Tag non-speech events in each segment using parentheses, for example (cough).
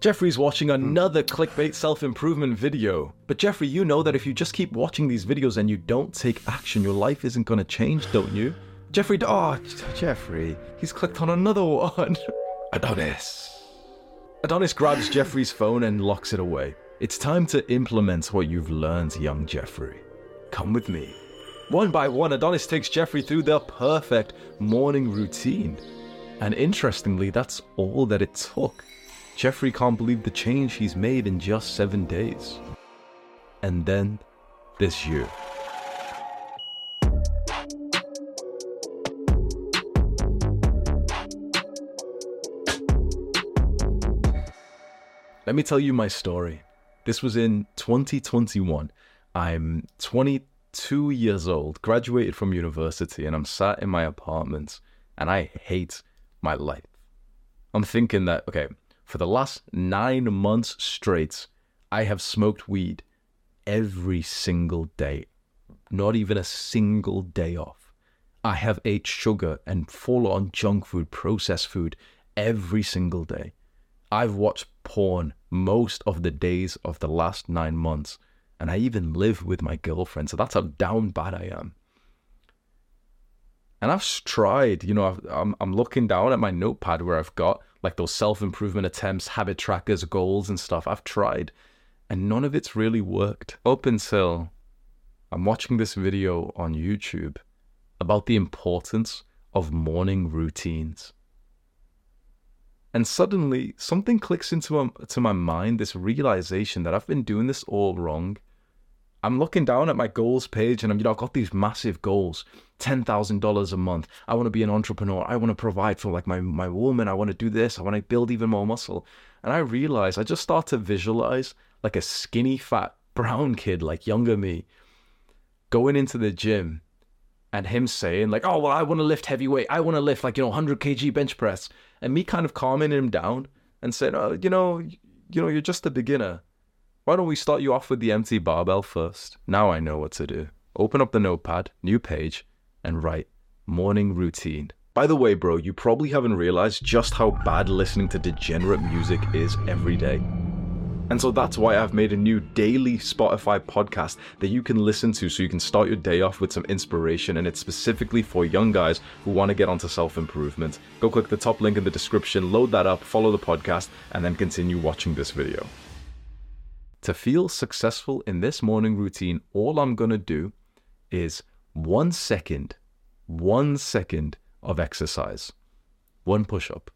Jeffrey's watching hmm. another clickbait self improvement video. But Jeffrey, you know that if you just keep watching these videos and you don't take action, your life isn't going to change, don't you? Jeffrey, oh, Jeffrey, he's clicked on another one. (laughs) Adonis. Adonis grabs Jeffrey's phone and locks it away. It's time to implement what you've learned, young Jeffrey. Come with me. One by one, Adonis takes Jeffrey through their perfect morning routine. And interestingly, that's all that it took. Jeffrey can't believe the change he's made in just seven days. And then, this year. Let me tell you my story. This was in 2021. I'm 22 years old, graduated from university, and I'm sat in my apartment and I hate my life. I'm thinking that, okay, for the last nine months straight, I have smoked weed every single day, not even a single day off. I have ate sugar and full on junk food, processed food every single day. I've watched porn most of the days of the last nine months, and I even live with my girlfriend, so that's how down bad I am. And I've tried, you know, I've, I'm I'm looking down at my notepad where I've got like those self improvement attempts, habit trackers, goals, and stuff. I've tried, and none of it's really worked up until I'm watching this video on YouTube about the importance of morning routines. And suddenly, something clicks into my, to my mind this realization that I've been doing this all wrong. I'm looking down at my goals page and I'm, you know, I've got these massive goals $10,000 a month. I want to be an entrepreneur. I want to provide for like my, my woman. I want to do this. I want to build even more muscle. And I realize I just start to visualize like a skinny, fat, brown kid, like younger me, going into the gym and him saying like, "Oh well, I want to lift heavy weight. I want to lift like you know 100 kg bench press," and me kind of calming him down and saying, "Oh, you know, you know, you're just a beginner. Why don't we start you off with the empty barbell first? Now I know what to do. Open up the notepad, new page, and write morning routine." By the way, bro, you probably haven't realized just how bad listening to degenerate music is every day. And so that's why I've made a new daily Spotify podcast that you can listen to so you can start your day off with some inspiration. And it's specifically for young guys who want to get onto self improvement. Go click the top link in the description, load that up, follow the podcast, and then continue watching this video. To feel successful in this morning routine, all I'm going to do is one second, one second of exercise, one push up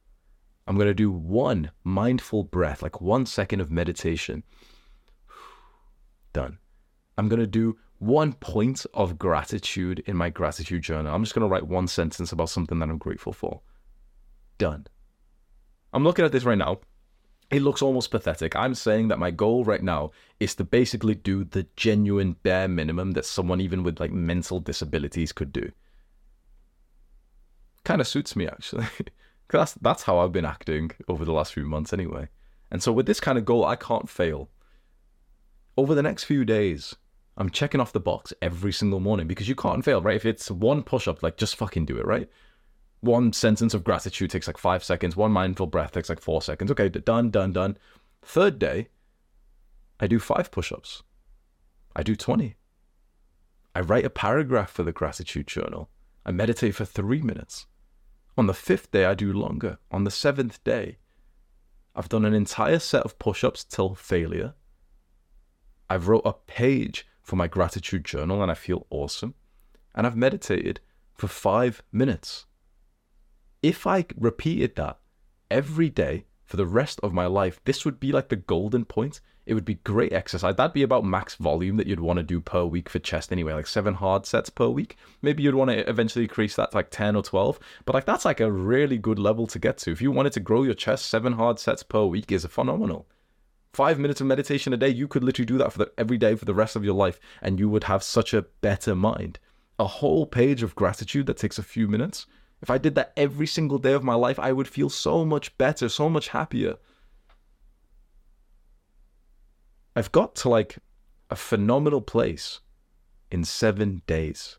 I'm going to do one mindful breath, like one second of meditation. (sighs) Done. I'm going to do one point of gratitude in my gratitude journal. I'm just going to write one sentence about something that I'm grateful for. Done. I'm looking at this right now. It looks almost pathetic. I'm saying that my goal right now is to basically do the genuine bare minimum that someone even with like mental disabilities could do. Kind of suits me actually. (laughs) That's that's how I've been acting over the last few months anyway. And so with this kind of goal, I can't fail. Over the next few days, I'm checking off the box every single morning because you can't fail, right? If it's one push up, like just fucking do it, right? One sentence of gratitude takes like five seconds. One mindful breath takes like four seconds. Okay, done, done, done. Third day, I do five push ups. I do 20. I write a paragraph for the gratitude journal. I meditate for three minutes. On the fifth day, I do longer. On the seventh day, I've done an entire set of push ups till failure. I've wrote a page for my gratitude journal and I feel awesome. And I've meditated for five minutes. If I repeated that every day for the rest of my life, this would be like the golden point. It would be great exercise. That'd be about max volume that you'd want to do per week for chest anyway, like seven hard sets per week. Maybe you'd want to eventually increase that to like 10 or 12. But like that's like a really good level to get to. If you wanted to grow your chest, seven hard sets per week is phenomenal five minutes of meditation a day, you could literally do that for the, every day for the rest of your life, and you would have such a better mind. A whole page of gratitude that takes a few minutes. If I did that every single day of my life, I would feel so much better, so much happier. I've got to like a phenomenal place in seven days.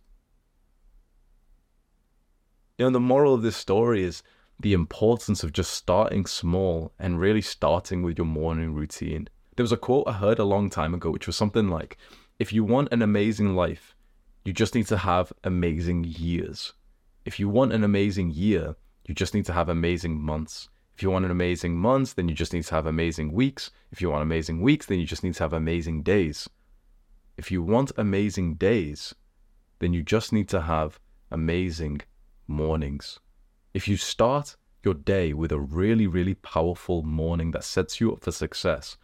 You know, the moral of this story is the importance of just starting small and really starting with your morning routine. There was a quote I heard a long time ago, which was something like, if you want an amazing life, you just need to have amazing years. If you want an amazing year, you just need to have amazing months. If you want an amazing months, then you just need to have amazing weeks. If you want amazing weeks, then you just need to have amazing days. If you want amazing days, then you just need to have amazing mornings. If you start your day with a really, really powerful morning that sets you up for success,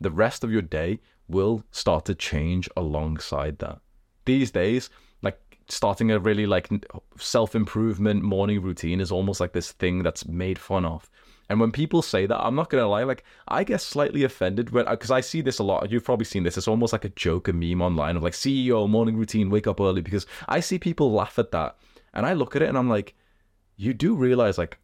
the rest of your day will start to change alongside that. These days, starting a really like self-improvement morning routine is almost like this thing that's made fun of. And when people say that, I'm not gonna lie, like I get slightly offended when uh, because I see this a lot. You've probably seen this. It's almost like a joke, a meme online of like CEO morning routine, wake up early. Because I see people laugh at that, and I look at it and I'm like, you do realize like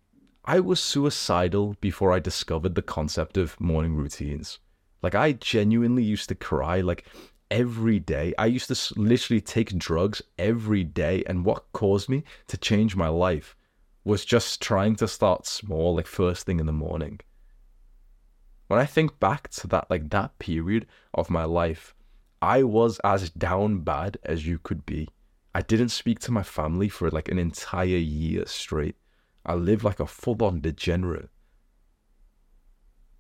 I was suicidal before I discovered the concept of morning routines. Like I genuinely used to cry like every day. I used to literally take drugs every day and what caused me to change my life was just trying to start small like first thing in the morning. When I think back to that like that period of my life, I was as down bad as you could be. I didn't speak to my family for like an entire year straight. I lived like a full on degenerate.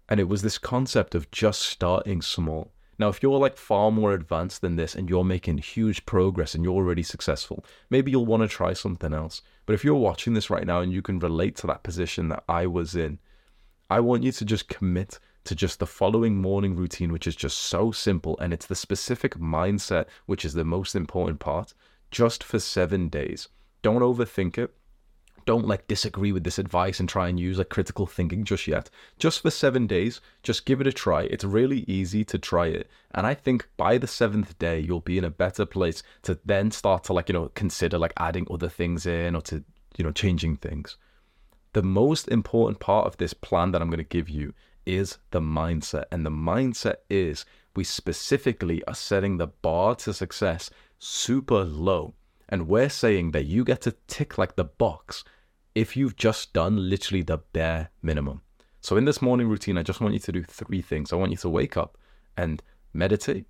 And it was this concept of just starting small. Now, if you're like far more advanced than this and you're making huge progress and you're already successful, maybe you'll want to try something else. But if you're watching this right now and you can relate to that position that I was in, I want you to just commit to just the following morning routine, which is just so simple. And it's the specific mindset, which is the most important part just for seven days. Don't overthink it. Don't like disagree with this advice and try and use like critical thinking just yet. Just for seven days, just give it a try. It's really easy to try it. And I think by the seventh day, you'll be in a better place to then start to like, you know, consider like adding other things in or to, you know, changing things. The most important part of this plan that I'm going to give you is the mindset. And the mindset is we specifically are setting the bar to success super low. And we're saying that you get to tick like the box if you've just done literally the bare minimum. So in this morning routine, I just want you to do three things. I want you to wake up and meditate,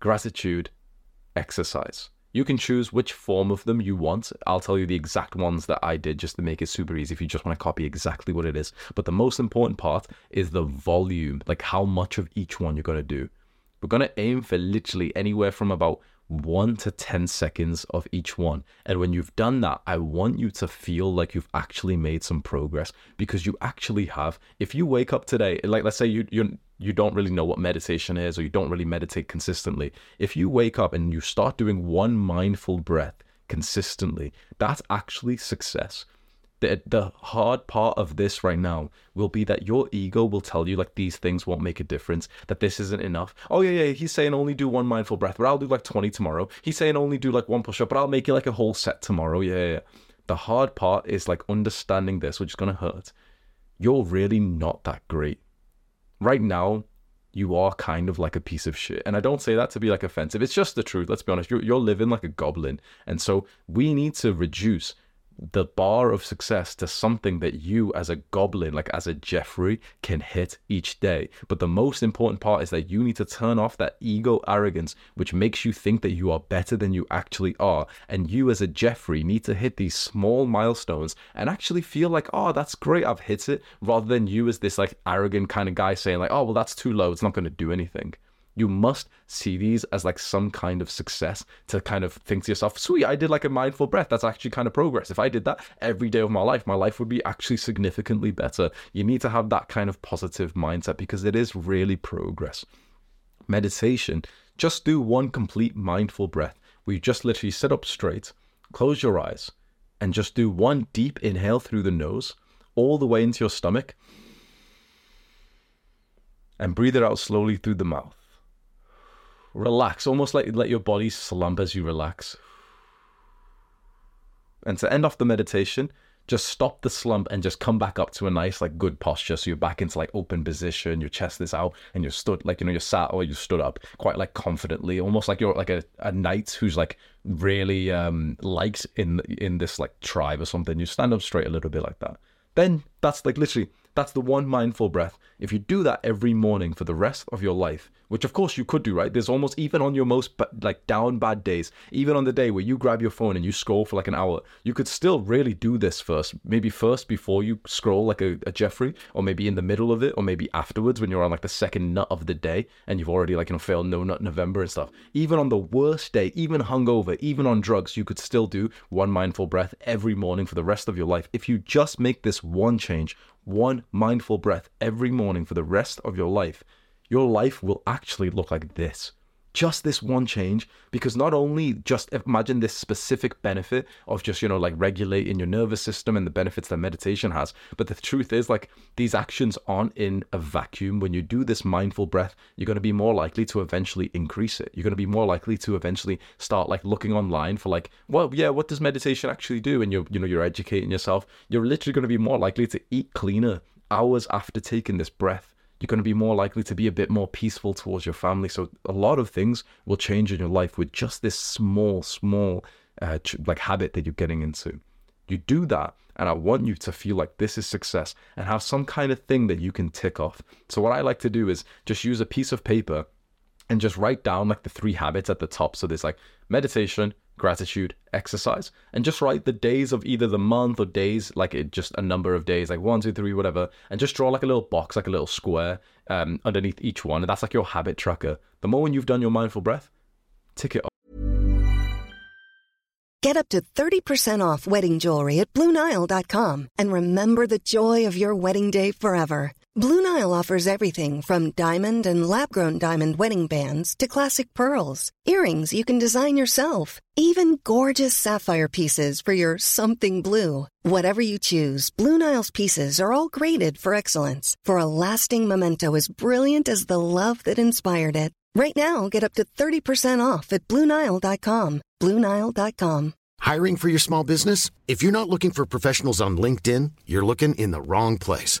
gratitude, exercise. You can choose which form of them you want. I'll tell you the exact ones that I did just to make it super easy if you just want to copy exactly what it is. But the most important part is the volume, like how much of each one you're going to do. We're going to aim for literally anywhere from about one to 10 seconds of each one. And when you've done that, I want you to feel like you've actually made some progress because you actually have. If you wake up today, like let's say you you you don't really know what meditation is or you don't really meditate consistently. If you wake up and you start doing one mindful breath consistently, that's actually success the the hard part of this right now will be that your ego will tell you like these things won't make a difference, that this isn't enough. Oh yeah, yeah, he's saying only do one mindful breath, but I'll do like 20 tomorrow. He's saying only do like one push up, but I'll make it like a whole set tomorrow. Yeah, yeah. The hard part is like understanding this, which is going to hurt. You're really not that great. Right now, you are kind of like a piece of shit. And I don't say that to be like offensive. It's just the truth. Let's be honest. You're, you're living like a goblin. And so we need to reduce the bar of success to something that you as a goblin like as a jeffrey can hit each day. But the most important part is that you need to turn off that ego arrogance which makes you think that you are better than you actually are. And you as a jeffrey need to hit these small milestones and actually feel like oh that's great i've hit it rather than you as this like arrogant kind of guy saying like oh well that's too low it's not going to do anything you must see these as like some kind of success to kind of think to yourself, sweet, I did like a mindful breath. That's actually kind of progress. If I did that every day of my life, my life would be actually significantly better. You need to have that kind of positive mindset because it is really progress. Meditation, just do one complete mindful breath where you just literally sit up straight, close your eyes, and just do one deep inhale through the nose all the way into your stomach and breathe it out slowly through the mouth relax, almost like let your body slump as you relax. And to end off the meditation, just stop the slump and just come back up to a nice, like, good posture. So you're back into like open position, your chest is out, and you're stood, like, you know, you're sat or you stood up quite like confidently, almost like you're like a, a knight who's like really um liked in in this like tribe or something. You stand up straight a little bit like that. Then that's like literally that's the one mindful breath. If you do that every morning for the rest of your life, which of course you could do, right? There's almost even on your most like down bad days, even on the day where you grab your phone and you scroll for like an hour, you could still really do this first. Maybe first before you scroll like a, a Jeffrey, or maybe in the middle of it, or maybe afterwards when you're on like the second nut of the day and you've already like you know failed no nut November and stuff. Even on the worst day, even hungover, even on drugs, you could still do one mindful breath every morning for the rest of your life. If you just make this one change, one mindful breath every morning for the rest of your life, your life will actually look like this. Just this one change because not only just imagine this specific benefit of just you know like regulating your nervous system and the benefits that meditation has but the truth is like these actions aren't in a vacuum. When you do this mindful breath you're going to be more likely to eventually increase it. You're going to be more likely to eventually start like looking online for like well yeah what does meditation actually do? And you're you know you're educating yourself. You're literally going to be more likely to eat cleaner hours after taking this breath you're going to be more likely to be a bit more peaceful towards your family. So a lot of things will change in your life with just this small, small uh, like habit that you're getting into. You do that, and I want you to feel like this is success and have some kind of thing that you can tick off. So what I like to do is just use a piece of paper and just write down like the three habits at the top. So there's like meditation, gratitude, exercise, and just write the days of either the month or days, like it, just a number of days, like one, two, three, whatever, and just draw like a little box, like a little square um, underneath each one. And that's like your habit tracker. The moment you've done your mindful breath, tick it off. Get up to 30% off wedding jewelry at Bluenile.com and remember the joy of your wedding day forever. Blue Nile offers everything from diamond and lab grown diamond wedding bands to classic pearls, earrings you can design yourself, even gorgeous sapphire pieces for your something blue. Whatever you choose, Blue Nile's pieces are all graded for excellence for a lasting memento as brilliant as the love that inspired it. Right now, get up to 30% off at Bluenile.com. Bluenile.com. Hiring for your small business? If you're not looking for professionals on LinkedIn, you're looking in the wrong place.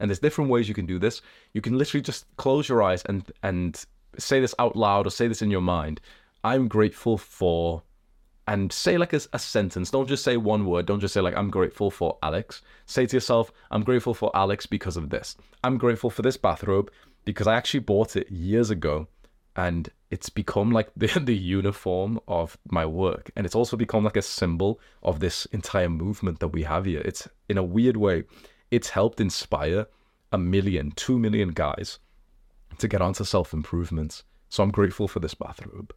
And there's different ways you can do this. You can literally just close your eyes and and say this out loud or say this in your mind. I'm grateful for and say like a, a, sentence. Don't just say one word. Don't just say like I'm grateful for Alex. Say to yourself, I'm grateful for Alex because of this. I'm grateful for this bathrobe because I actually bought it years ago and it's become like (laughs) the the uniform of my work and it's also become like a symbol of this entire movement that we have here. It's in a weird way it's helped inspire a million, two million guys to get onto self improvement. So I'm grateful for this bathrobe.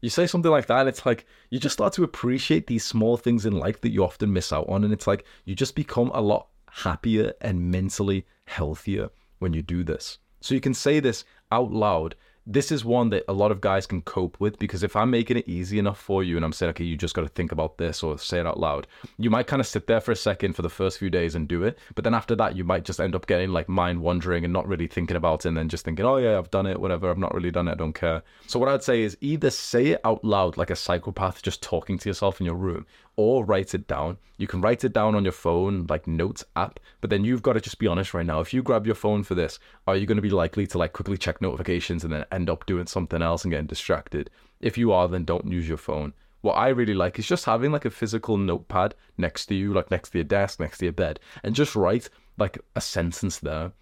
You say something like that, and it's like you just start to appreciate these small things in life that you often miss out on. And it's like you just become a lot happier and mentally healthier when you do this. So you can say this out loud this is one that a lot of guys can cope with because if I'm making it easy enough for you and I'm saying, okay, you just got to think about this or say it out loud, you might kind of sit there for a second for the first few days and do it. But then after that, you might just end up getting like mind wandering and not really thinking about it and then just thinking, oh, yeah, I've done it, whatever. I've not really done it. I don't care. So what I'd say is either say it out loud like a psychopath, just talking to yourself in your room, or write it down. You can write it down on your phone, like notes app, but then you've got to just be honest right now. If you grab your phone for this, are you going to be likely to like quickly check notifications and then end up doing something else and getting distracted? If you are, then don't use your phone. What I really like is just having like a physical notepad next to you, like next to your desk, next to your bed, and just write like a sentence there.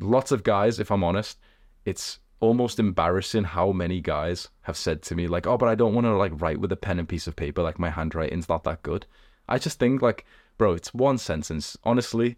Lots of guys, if I'm honest, it's almost embarrassing how many guys have said to me like oh but i don't want to like write with a pen and piece of paper like my handwriting's not that good. I just think like bro it's one sentence. Honestly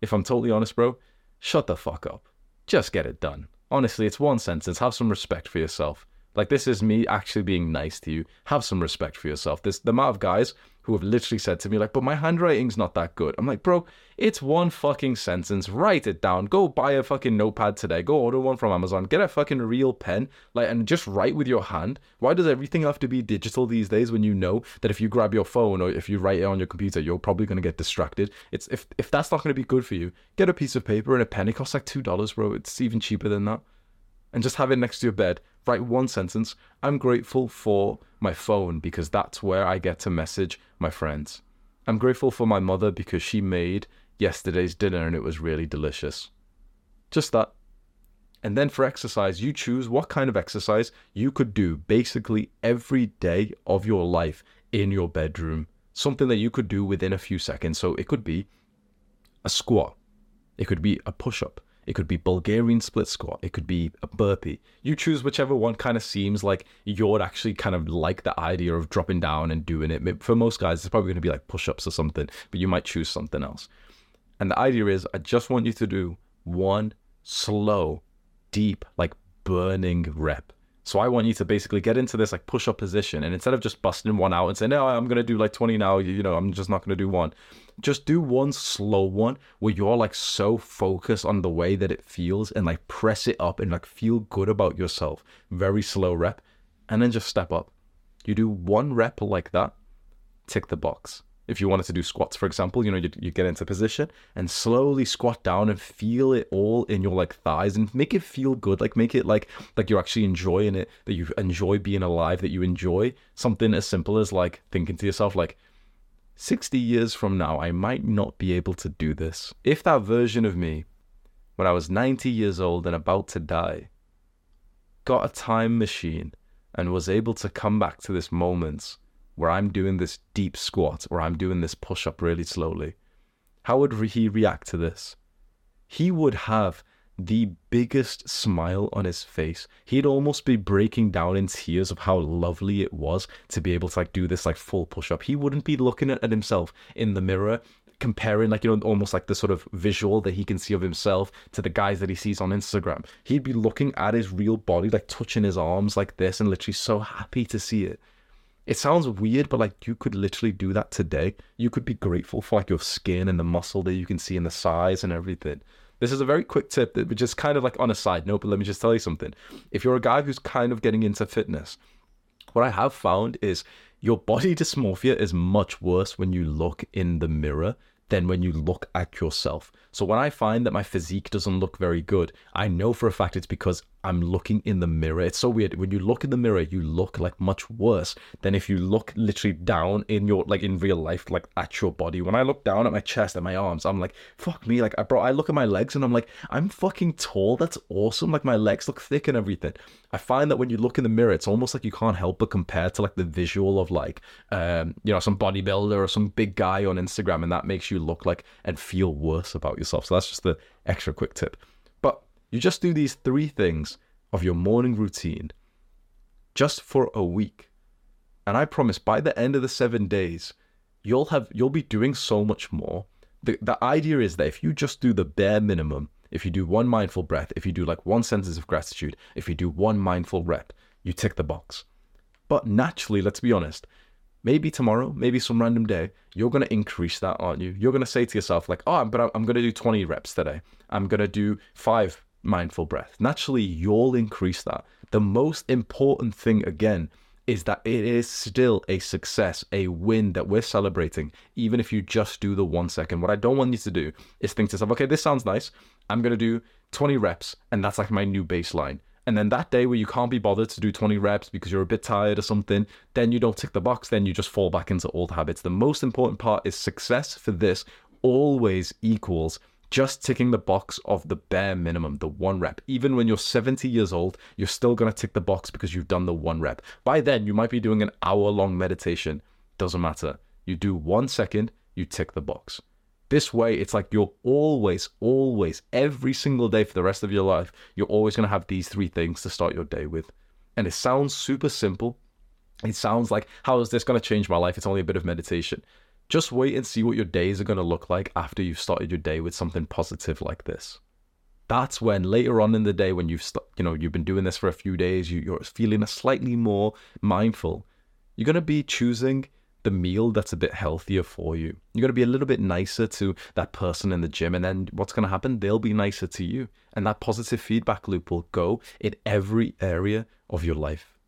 if i'm totally honest bro shut the fuck up. Just get it done. Honestly it's one sentence. Have some respect for yourself like this is me actually being nice to you. Have some respect for yourself. This the amount of guys who have literally said to me like but my handwriting's not that good. I'm like bro it's one fucking sentence. Write it down. Go buy a fucking notepad today. Go order one from amazon. Get a fucking real pen like and just write with your hand. Why does everything have to be digital these days when you know that if you grab your phone or if you write it on your computer you're probably going to get distracted? It's if if that's not going to be good for you get a piece of paper and a pen. It costs like two dollars bro. It's even cheaper than that and just have it next to your bed write one sentence i'm grateful for my phone because that's where i get to message my friends. I'm grateful for my mother because she made yesterday's dinner and it was really delicious. Just that. And then for exercise, you choose what kind of exercise you could do basically every day of your life in your bedroom. Something that you could do within a few seconds. So it could be a squat, it could be a push up, it could be Bulgarian split squat. It could be a burpee. You choose whichever one kind of seems like you'd actually kind of like the idea of dropping down and doing it. For most guys, it's probably going to be like push ups or something, but you might choose something else. And the idea is, I just want you to do one slow, deep, like burning rep. So I want you to basically get into this like push up position, and instead of just busting one out and saying, "No, I'm gonna do like 20 now," you know, I'm just not gonna do one just do one slow one where you're like so focused on the way that it feels and like press it up and like feel good about yourself. Very slow rep. And then just step up. You do one rep like that, tick the box. If you wanted to do squats, for example, you know, you, you get into position and slowly squat down and feel it all in your like thighs and make it feel good. Like make it like like you're actually enjoying it, that you enjoy being alive, that you enjoy something as simple as like thinking to yourself, like, 60 years from now, I might not be able to do this. If that version of me, when I was 90 years old and about to die, got a time machine and was able to come back to this moment where I'm doing this deep squat, or I'm doing this push up really slowly, how would he react to this? He would have the biggest smile on his face. He'd almost be breaking down in tears of how lovely it was to be able to like do this like full push up. He wouldn't be looking at, himself in the mirror comparing like you know almost like the sort of visual that he can see of himself to the guys that he sees on Instagram. He'd be looking at his real body like touching his arms like this and literally so happy to see it. It sounds weird, but like you could literally do that today. You could be grateful for like your skin and the muscle that you can see and the size and everything. This is a very quick tip that is kind of like on a side note, but let me just tell you something. If you're a guy who's kind of getting into fitness, what I have found is your body dysmorphia is much worse when you look in the mirror than when you look at yourself. So when I find that my physique doesn't look very good, I know for a fact it's because I'm looking in the mirror. It's so weird. When you look in the mirror, you look like much worse than if you look literally down in your like in real life, like at your body. When I look down at my chest and my arms, I'm like, fuck me. Like I bro, I look at my legs and I'm like, I'm fucking tall. That's awesome. Like my legs look thick and everything. I find that when you look in the mirror, it's almost like you can't help but compare to like the visual of like um, you know, some bodybuilder or some big guy on Instagram, and that makes you look like and feel worse about yourself. So that's just the extra quick tip. But you just do these three things of your morning routine just for a week. And I promise by the end of the seven days, you'll have you'll be doing so much more. The the idea is that if you just do the bare minimum, if you do one mindful breath, if you do like one sentence of gratitude, if you do one mindful rep, you tick the box. But naturally, let's be honest, maybe tomorrow, maybe some random day, you're going to increase that, aren't you? You're going to say to yourself, like, oh, but I'm going to do 20 reps today. I'm going to do five mindful breath. Naturally, you'll increase that. The most important thing, again, is that it is still a success, a win that we're celebrating, even if you just do the one second. What I don't want you to do is think to yourself, okay, this sounds nice. I'm going to do 20 reps, and that's like my new baseline. And then that day where you can't be bothered to do 20 reps because you're a bit tired or something, then you don't tick the box, then you just fall back into old habits. The most important part is success for this always equals just ticking the box of the bare minimum, the one rep. Even when you're 70 years old, you're still going to tick the box because you've done the one rep. By then, you might be doing an hour long meditation. Doesn't matter. You do one second, you tick the box. This way, it's like you're always, always, every single day for the rest of your life, you're always going to have these three things to start your day with. And it sounds super simple. It sounds like, how is this going to change my life? It's only a bit of meditation. Just wait and see what your days are going to look like after you've started your day with something positive like this. That's when later on in the day, when you've st- you know you've been doing this for a few days, you, you're feeling a slightly more mindful. You're going to be choosing the meal that's a bit healthier for you. You're going to be a little bit nicer to that person in the gym, and then what's going to happen? They'll be nicer to you. And that positive feedback loop will go in every area of your life.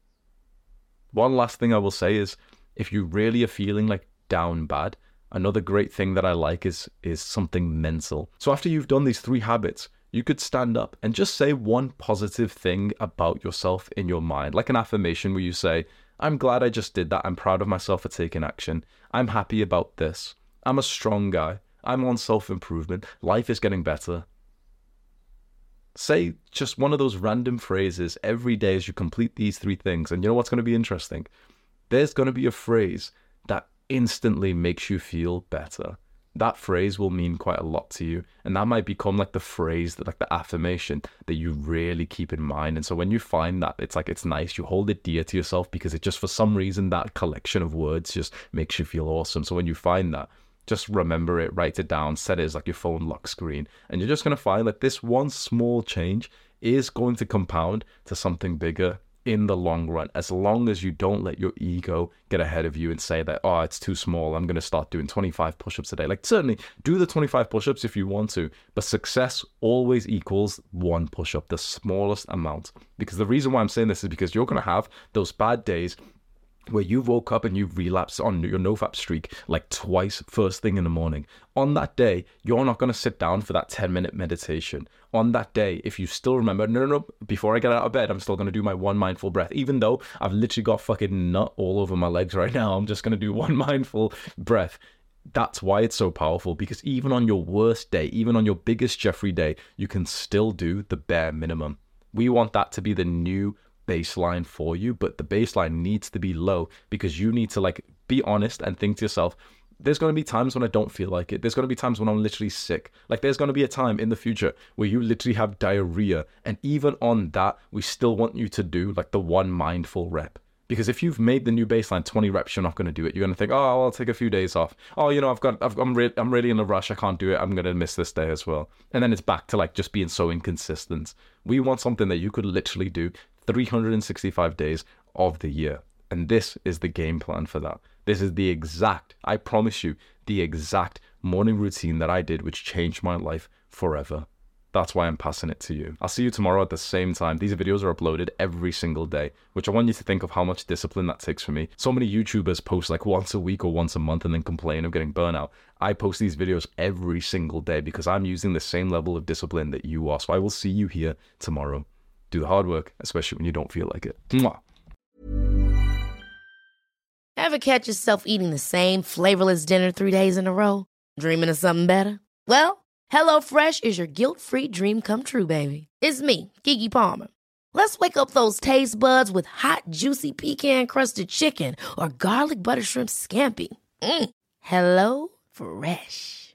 One last thing I will say is if you really are feeling like down bad. Another great thing that I like is is something mental. So after you've done these three habits, you could stand up and just say one positive thing about yourself in your mind, like an affirmation where you say, I'm glad I just did that. I'm proud of myself for taking action. I'm happy about this. I'm a strong guy. I'm on self improvement. Life is getting better. Say just one of those random phrases every day as you complete these three things. And you know what's going to be interesting? There's going to be a phrase that instantly makes you feel better. That phrase will mean quite a lot to you. And that might become like the phrase that like the affirmation that you really keep in mind. And so when you find that, it's like it's nice, you hold it dear to yourself because it just for some reason that collection of words just makes you feel awesome. So when you find that, just remember it, write it down, set it as like your phone lock screen. And you're just gonna find that this one small change is going to compound to something bigger in the long run, as long as you don't let your ego get ahead of you and say that, oh, it's too small. I'm going to start doing 25 push ups a day. Like, certainly do the 25 push ups if you want to, but success always equals one push up, the smallest amount. Because the reason why I'm saying this is because you're going to have those bad days where you woke up and you relapsed on your nofap streak like twice first thing in the morning. On that day, you're not going to sit down for that 10 minute meditation. On that day, if you still remember, no, no, no, before I get out of bed, I'm still going to do my one mindful breath. Even though I've literally got fucking nut all over my legs right now, I'm just going to do (laughs) one mindful breath. That's why it's so powerful because even on your worst day, even on your biggest Jeffrey day, you can still do the bare minimum. We want that to be the new baseline for you, but the baseline needs to be low because you need to like be honest and think to yourself, there's going to be times when I don't feel like it. There's going to be times when I'm literally sick. Like there's going to be a time in the future where you literally have diarrhea. And even on that, we still want you to do like the one mindful rep. Because if you've made the new baseline 20 reps, you're not going to do it. You're going to think, oh, I'll take a few days off. Oh, you know, I've got, I've, I'm, re- I'm really in a rush. I can't do it. I'm going to miss this day as well. And then it's back to like just being so inconsistent. We want something that you could literally do 365 days of the year. And this is the game plan for that. This is the exact, I promise you, the exact morning routine that I did, which changed my life forever. That's why I'm passing it to you. I'll see you tomorrow at the same time. These videos are uploaded every single day, which I want you to think of how much discipline that takes for me. So many YouTubers post like once a week or once a month and then complain of getting burnout. I post these videos every single day because I'm using the same level of discipline that you are. So I will see you here tomorrow do the hard work, especially when you don't feel like it. Mwah. Ever catch yourself eating the same flavorless dinner three days in a row? Dreaming of something better? Well, HelloFresh is your guilt free dream come true, baby. It's me, Keke Palmer. Let's wake up those taste buds with hot, juicy pecan crusted chicken or garlic butter shrimp scampi. Mm. Hello Fresh.